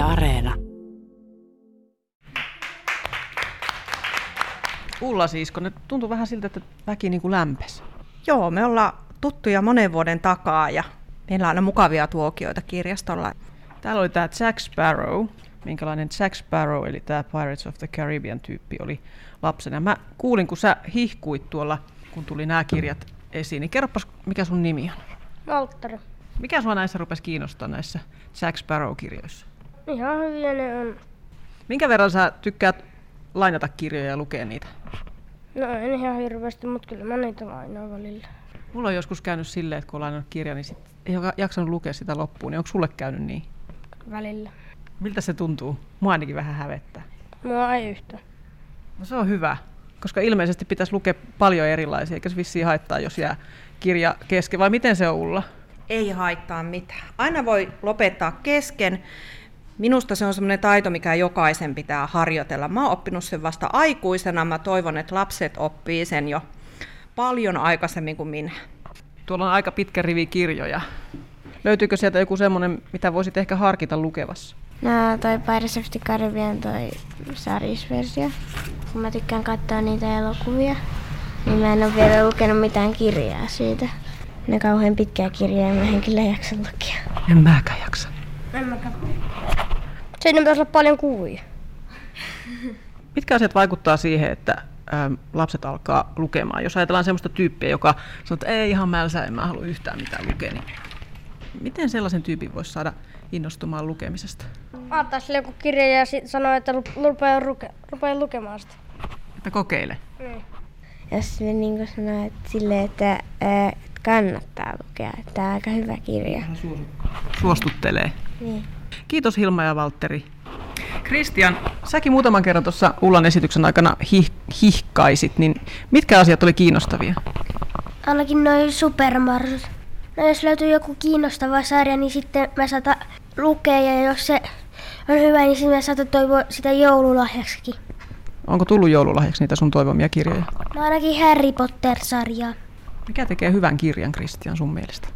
Yle Areena. Ulla Siisko, nyt tuntuu vähän siltä, että väki niin kuin lämpes. Joo, me ollaan tuttuja monen vuoden takaa ja meillä on aina mukavia tuokioita kirjastolla. Täällä oli tämä Jack Sparrow, minkälainen Jack Sparrow, eli tämä Pirates of the Caribbean tyyppi oli lapsena. Mä kuulin, kun sä hihkuit tuolla, kun tuli nämä kirjat esiin, niin kerropas, mikä sun nimi on? Valtteri. Mikä sua näissä rupesi kiinnostaa näissä Jack Sparrow-kirjoissa? Ihan hyviä ne on. Minkä verran sä tykkäät lainata kirjoja ja lukea niitä? No en ihan hirveästi, mutta kyllä mä niitä lainaan välillä. Mulla on joskus käynyt silleen, että kun on lainannut kirjan, niin sit ei ole jaksanut lukea sitä loppuun. Niin onko sulle käynyt niin? Välillä. Miltä se tuntuu? Mua ainakin vähän hävettää. Mua ei yhtä. No se on hyvä, koska ilmeisesti pitäisi lukea paljon erilaisia, eikä se vissiin haittaa, jos jää kirja kesken. Vai miten se on Ulla? Ei haittaa mitään. Aina voi lopettaa kesken. Minusta se on semmoinen taito, mikä jokaisen pitää harjoitella. Mä oon oppinut sen vasta aikuisena. Mä toivon, että lapset oppii sen jo paljon aikaisemmin kuin minä. Tuolla on aika pitkä rivi kirjoja. Löytyykö sieltä joku semmoinen, mitä voisit ehkä harkita lukevassa? No toi Pirates of the Caribbean toi sarjisversio. Kun mä tykkään katsoa niitä elokuvia, niin mä en ole vielä lukenut mitään kirjaa siitä. Ne kauhean pitkää kirjaa, mä en kyllä jaksa lukea. En mäkään jaksa. En mäkään. Siinä pitäisi olla paljon kuvia. Mitkä asiat vaikuttaa siihen, että ähm, lapset alkaa lukemaan? Jos ajatellaan sellaista tyyppiä, joka sanoo, että ei ihan mälsä, en mä halua yhtään mitään lukea, niin miten sellaisen tyypin voisi saada innostumaan lukemisesta? Antaa sille joku kirja ja sanoo, että lu- rupea, ruke- rupea lukemaan sitä. Että kokeile. Niin. Jos ne niin sanoo että sille, että, ää, että kannattaa lukea, että tämä on aika hyvä kirja. Suostuttelee. Niin. Kiitos Hilma ja Valtteri. Kristian, säkin muutaman kerran tuossa Ullan esityksen aikana hih- hihkaisit, niin mitkä asiat oli kiinnostavia? Ainakin noin supermarsus. No jos löytyy joku kiinnostava sarja, niin sitten mä saatan lukea ja jos se on hyvä, niin sitten mä saatan toivoa sitä joululahjaksikin. Onko tullut joululahjaksi niitä sun toivomia kirjoja? No ainakin Harry Potter-sarjaa. Mikä tekee hyvän kirjan, Kristian, sun mielestä?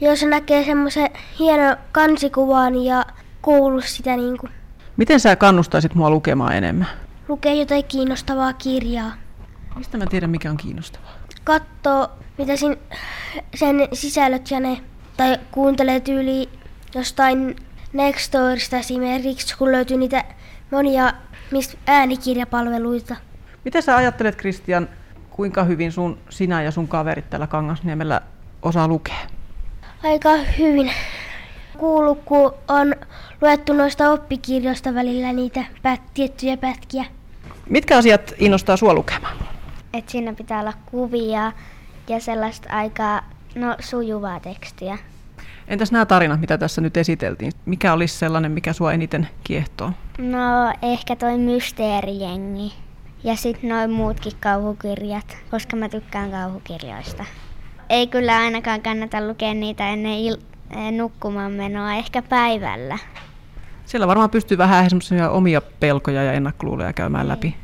Jos näkee semmoisen hienon kansikuvan ja kuuluu sitä niin kuin, Miten sä kannustaisit mua lukemaan enemmän? lukee jotain kiinnostavaa kirjaa. Mistä mä tiedän, mikä on kiinnostavaa? Katsoo, mitä sin, sen sisällöt ja ne, tai kuuntelee tyyli jostain Nextorista esimerkiksi, kun löytyy niitä monia mistä äänikirjapalveluita. Miten sä ajattelet, Kristian, kuinka hyvin sun, sinä ja sun kaverit täällä Kangasniemellä osaa lukea? Aika hyvin. Kuuluu, kun on luettu noista oppikirjoista välillä niitä pät, tiettyjä pätkiä. Mitkä asiat innostaa sua lukemaan? Et siinä pitää olla kuvia ja sellaista aika no, sujuvaa tekstiä. Entäs nämä tarinat, mitä tässä nyt esiteltiin? Mikä olisi sellainen, mikä sua eniten kiehtoo? No ehkä toi mysteerijengi. Ja sitten noin muutkin kauhukirjat, koska mä tykkään kauhukirjoista. Ei kyllä ainakaan kannata lukea niitä ennen il- eh, nukkumaan menoa, ehkä päivällä. Siellä varmaan pystyy vähän semmoisia omia pelkoja ja ennakkoluuloja käymään läpi.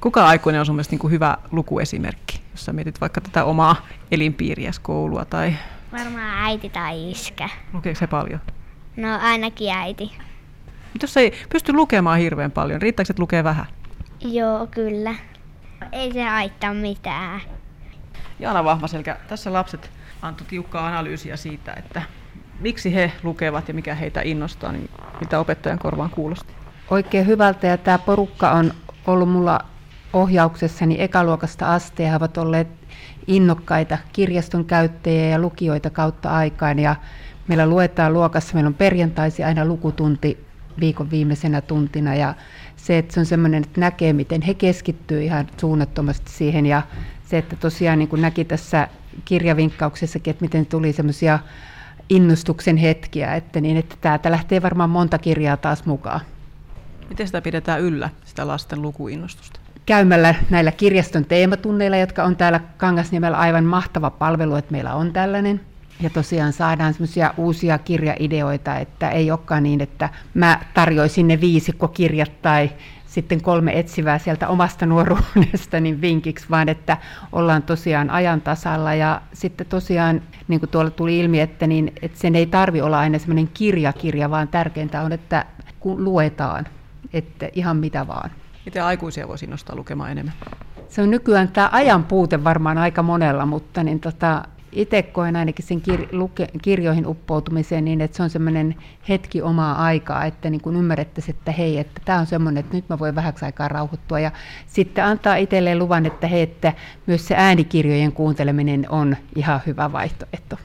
Kuka aikuinen on sun mielestä niin kuin hyvä lukuesimerkki, jos sä mietit vaikka tätä omaa elinpiiriäsi, koulua tai Varmaan äiti tai iskä. lukeeko se paljon? No ainakin äiti. Mutta jos ei pysty lukemaan hirveän paljon, riittääkö, että lukee vähän? Joo, kyllä. Ei se haittaa mitään. Jaana Vahvaselkä, tässä lapset antoi tiukkaa analyysiä siitä, että miksi he lukevat ja mikä heitä innostaa, niin mitä opettajan korvaan kuulosti. Oikein hyvältä ja tämä porukka on ollut mulla ohjauksessani ekaluokasta asti ja he ovat olleet innokkaita kirjaston käyttäjiä ja lukijoita kautta aikaan ja meillä luetaan luokassa, meillä on perjantaisin aina lukutunti viikon viimeisenä tuntina ja se, että se on semmoinen, että näkee, miten he keskittyy ihan suunnattomasti siihen ja se, että tosiaan niin kuin näki tässä kirjavinkkauksessakin, että miten tuli semmoisia innostuksen hetkiä, että, niin, että täältä lähtee varmaan monta kirjaa taas mukaan. Miten sitä pidetään yllä, sitä lasten lukuinnostusta? Käymällä näillä kirjaston teematunneilla, jotka on täällä Kangasniemellä aivan mahtava palvelu, että meillä on tällainen. Ja tosiaan saadaan semmoisia uusia kirjaideoita, että ei olekaan niin, että mä tarjoisin ne viisikkokirjat tai sitten kolme etsivää sieltä omasta nuoruudesta niin vinkiksi, vaan että ollaan tosiaan ajan tasalla ja sitten tosiaan, niin kuin tuolla tuli ilmi, että, niin, että sen ei tarvi olla aina semmoinen kirjakirja, vaan tärkeintä on, että kun luetaan, että ihan mitä vaan. Miten aikuisia voisi nostaa lukemaan enemmän? Se on nykyään tämä ajan puute varmaan aika monella, mutta niin tota, itse koen ainakin sen kir- luke- kirjoihin uppoutumiseen niin, että se on semmoinen hetki omaa aikaa, että niin kun ymmärrettäisiin, että hei, että tämä on semmoinen, että nyt mä voin vähäksi aikaa rauhoittua. Ja sitten antaa itselleen luvan, että hei, että myös se äänikirjojen kuunteleminen on ihan hyvä vaihtoehto.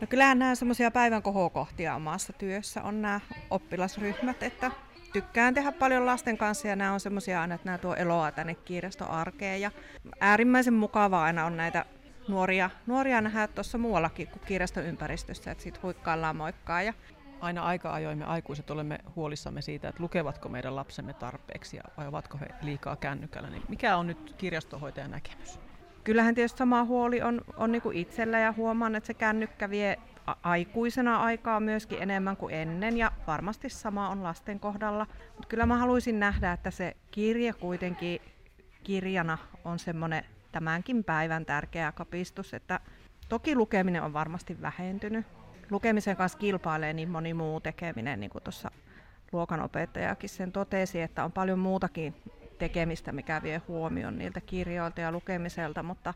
No kyllähän nämä semmoisia päivän kohokohtia omassa työssä on nämä oppilasryhmät, että tykkään tehdä paljon lasten kanssa ja nämä on semmoisia aina, että nämä tuo eloa tänne kirjastoarkeen ja äärimmäisen mukavaa aina on näitä nuoria, nuoria nähdä tuossa muuallakin kuin kirjastoympäristössä, että sitten huikkaillaan moikkaa ja Aina aika ajoin me aikuiset olemme huolissamme siitä, että lukevatko meidän lapsemme tarpeeksi vai ovatko he liikaa kännykällä. Niin mikä on nyt kirjastohoitajan näkemys? Kyllähän tietysti sama huoli on, on niin kuin itsellä ja huomaan, että se kännykkä vie aikuisena aikaa myöskin enemmän kuin ennen ja varmasti sama on lasten kohdalla. Mutta kyllä mä haluaisin nähdä, että se kirja kuitenkin kirjana on semmoinen tämänkin päivän tärkeä kapistus, että toki lukeminen on varmasti vähentynyt. Lukemisen kanssa kilpailee niin moni muu tekeminen, niin kuin tuossa luokanopettajakin sen totesi, että on paljon muutakin tekemistä, mikä vie huomioon niiltä kirjoilta ja lukemiselta, mutta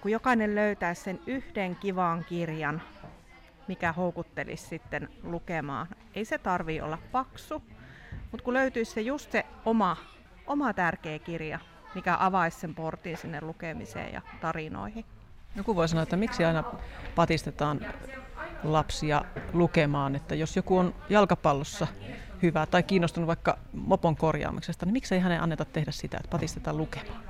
kun jokainen löytää sen yhden kivan kirjan, mikä houkuttelisi sitten lukemaan. Ei se tarvii olla paksu, mutta kun löytyisi se just se oma, oma tärkeä kirja, mikä avaisi sen portin sinne lukemiseen ja tarinoihin. Joku voi sanoa, että miksi aina patistetaan lapsia lukemaan, että jos joku on jalkapallossa hyvä tai kiinnostunut vaikka mopon korjaamisesta, niin miksei hänen anneta tehdä sitä, että patistetaan lukemaan?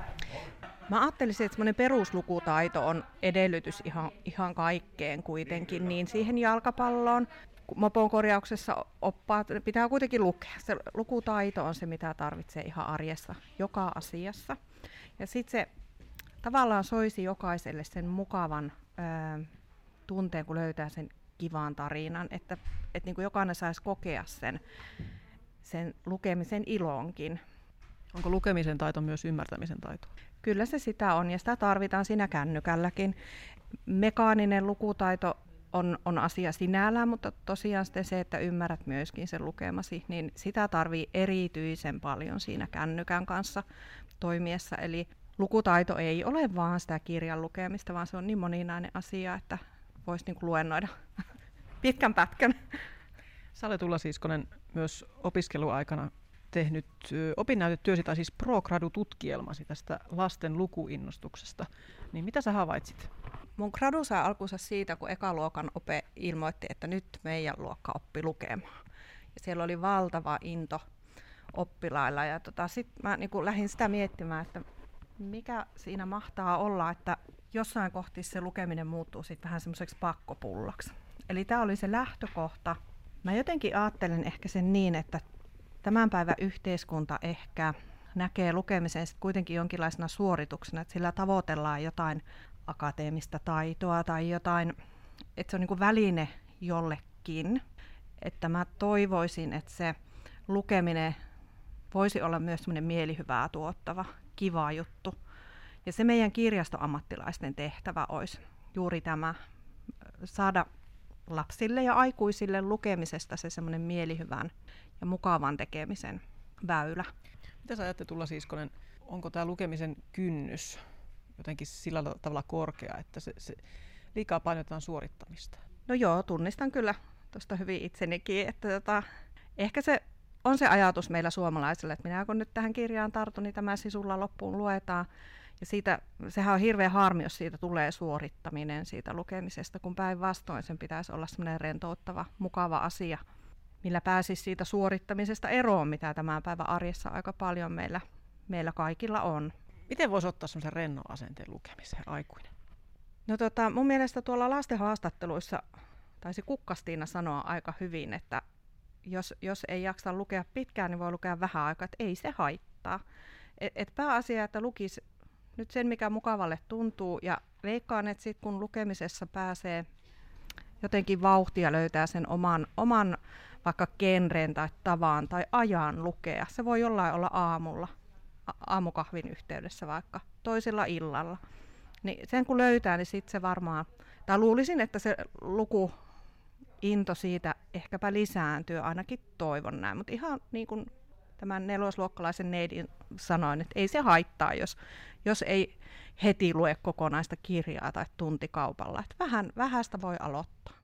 Mä ajattelisin, että semmoinen peruslukutaito on edellytys ihan, ihan kaikkeen kuitenkin, niin siihen jalkapalloon, mopon korjauksessa oppaat pitää kuitenkin lukea. Se lukutaito on se, mitä tarvitsee ihan arjessa, joka asiassa. Ja sitten se tavallaan soisi jokaiselle sen mukavan ö, tunteen, kun löytää sen kivan tarinan, että, että niin kuin jokainen saisi kokea sen, sen lukemisen ilonkin. Onko lukemisen taito myös ymmärtämisen taito? Kyllä se sitä on ja sitä tarvitaan siinä kännykälläkin. Mekaaninen lukutaito on, on asia sinällään, mutta tosiaan sitten se, että ymmärrät myöskin sen lukemasi, niin sitä tarvii erityisen paljon siinä kännykän kanssa toimiessa. Eli lukutaito ei ole vaan sitä kirjan lukemista, vaan se on niin moninainen asia, että voisi niin luennoida pitkän pätkän. Sale Tulla Siiskonen myös opiskeluaikana tehnyt opinnäytetyösi, tai siis pro-gradu-tutkielmasi tästä lasten lukuinnostuksesta. Niin mitä sä havaitsit? Mun gradu sai alkunsa siitä, kun ekaluokan ope ilmoitti, että nyt meidän luokka oppi lukemaan. Ja siellä oli valtava into oppilailla. Ja tota, sitten mä niin lähdin sitä miettimään, että mikä siinä mahtaa olla, että jossain kohti se lukeminen muuttuu sitten vähän semmoiseksi pakkopullaksi. Eli tämä oli se lähtökohta. Mä jotenkin ajattelen ehkä sen niin, että tämän päivän yhteiskunta ehkä näkee lukemisen sit kuitenkin jonkinlaisena suorituksena, että sillä tavoitellaan jotain akateemista taitoa tai jotain, että se on niin väline jollekin. Että mä toivoisin, että se lukeminen voisi olla myös semmoinen mielihyvää tuottava, kiva juttu. Ja se meidän kirjastoammattilaisten tehtävä olisi juuri tämä, saada lapsille ja aikuisille lukemisesta se semmoinen mielihyvän ja mukavan tekemisen väylä. Mitä sä ajatte Tulla Siiskonen, onko tämä lukemisen kynnys jotenkin sillä tavalla korkea, että se, se liikaa painotetaan suorittamista? No joo, tunnistan kyllä tuosta hyvin itsenikin, että tota, ehkä se on se ajatus meillä suomalaisilla, että minä kun nyt tähän kirjaan tartun, niin tämä sisulla loppuun luetaan. Ja siitä, sehän on hirveä harmi, jos siitä tulee suorittaminen siitä lukemisesta, kun päinvastoin sen pitäisi olla semmoinen rentouttava, mukava asia, millä pääsisi siitä suorittamisesta eroon, mitä tämän päivän arjessa aika paljon meillä, meillä kaikilla on. Miten voisi ottaa semmoisen rennon asenteen lukemiseen aikuinen? No tota, mun mielestä tuolla lasten haastatteluissa taisi Kukkastiina sanoa aika hyvin, että jos, jos ei jaksa lukea pitkään, niin voi lukea vähän aikaa, että ei se haittaa. Et, et pääasia, että lukisi nyt sen, mikä mukavalle tuntuu, ja veikkaan, että sitten kun lukemisessa pääsee jotenkin vauhtia löytää sen oman, oman vaikka genren tai tavan tai ajan lukea. Se voi jollain olla aamulla, aamukahvin yhteydessä vaikka, toisella illalla. Niin sen kun löytää, niin sitten se varmaan, tai luulisin, että se luku into siitä ehkäpä lisääntyy, ainakin toivon näin. Mutta ihan niin kuin tämän nelosluokkalaisen neidin sanoin, että ei se haittaa, jos, jos ei heti lue kokonaista kirjaa tai tuntikaupalla. Että vähän, vähästä voi aloittaa.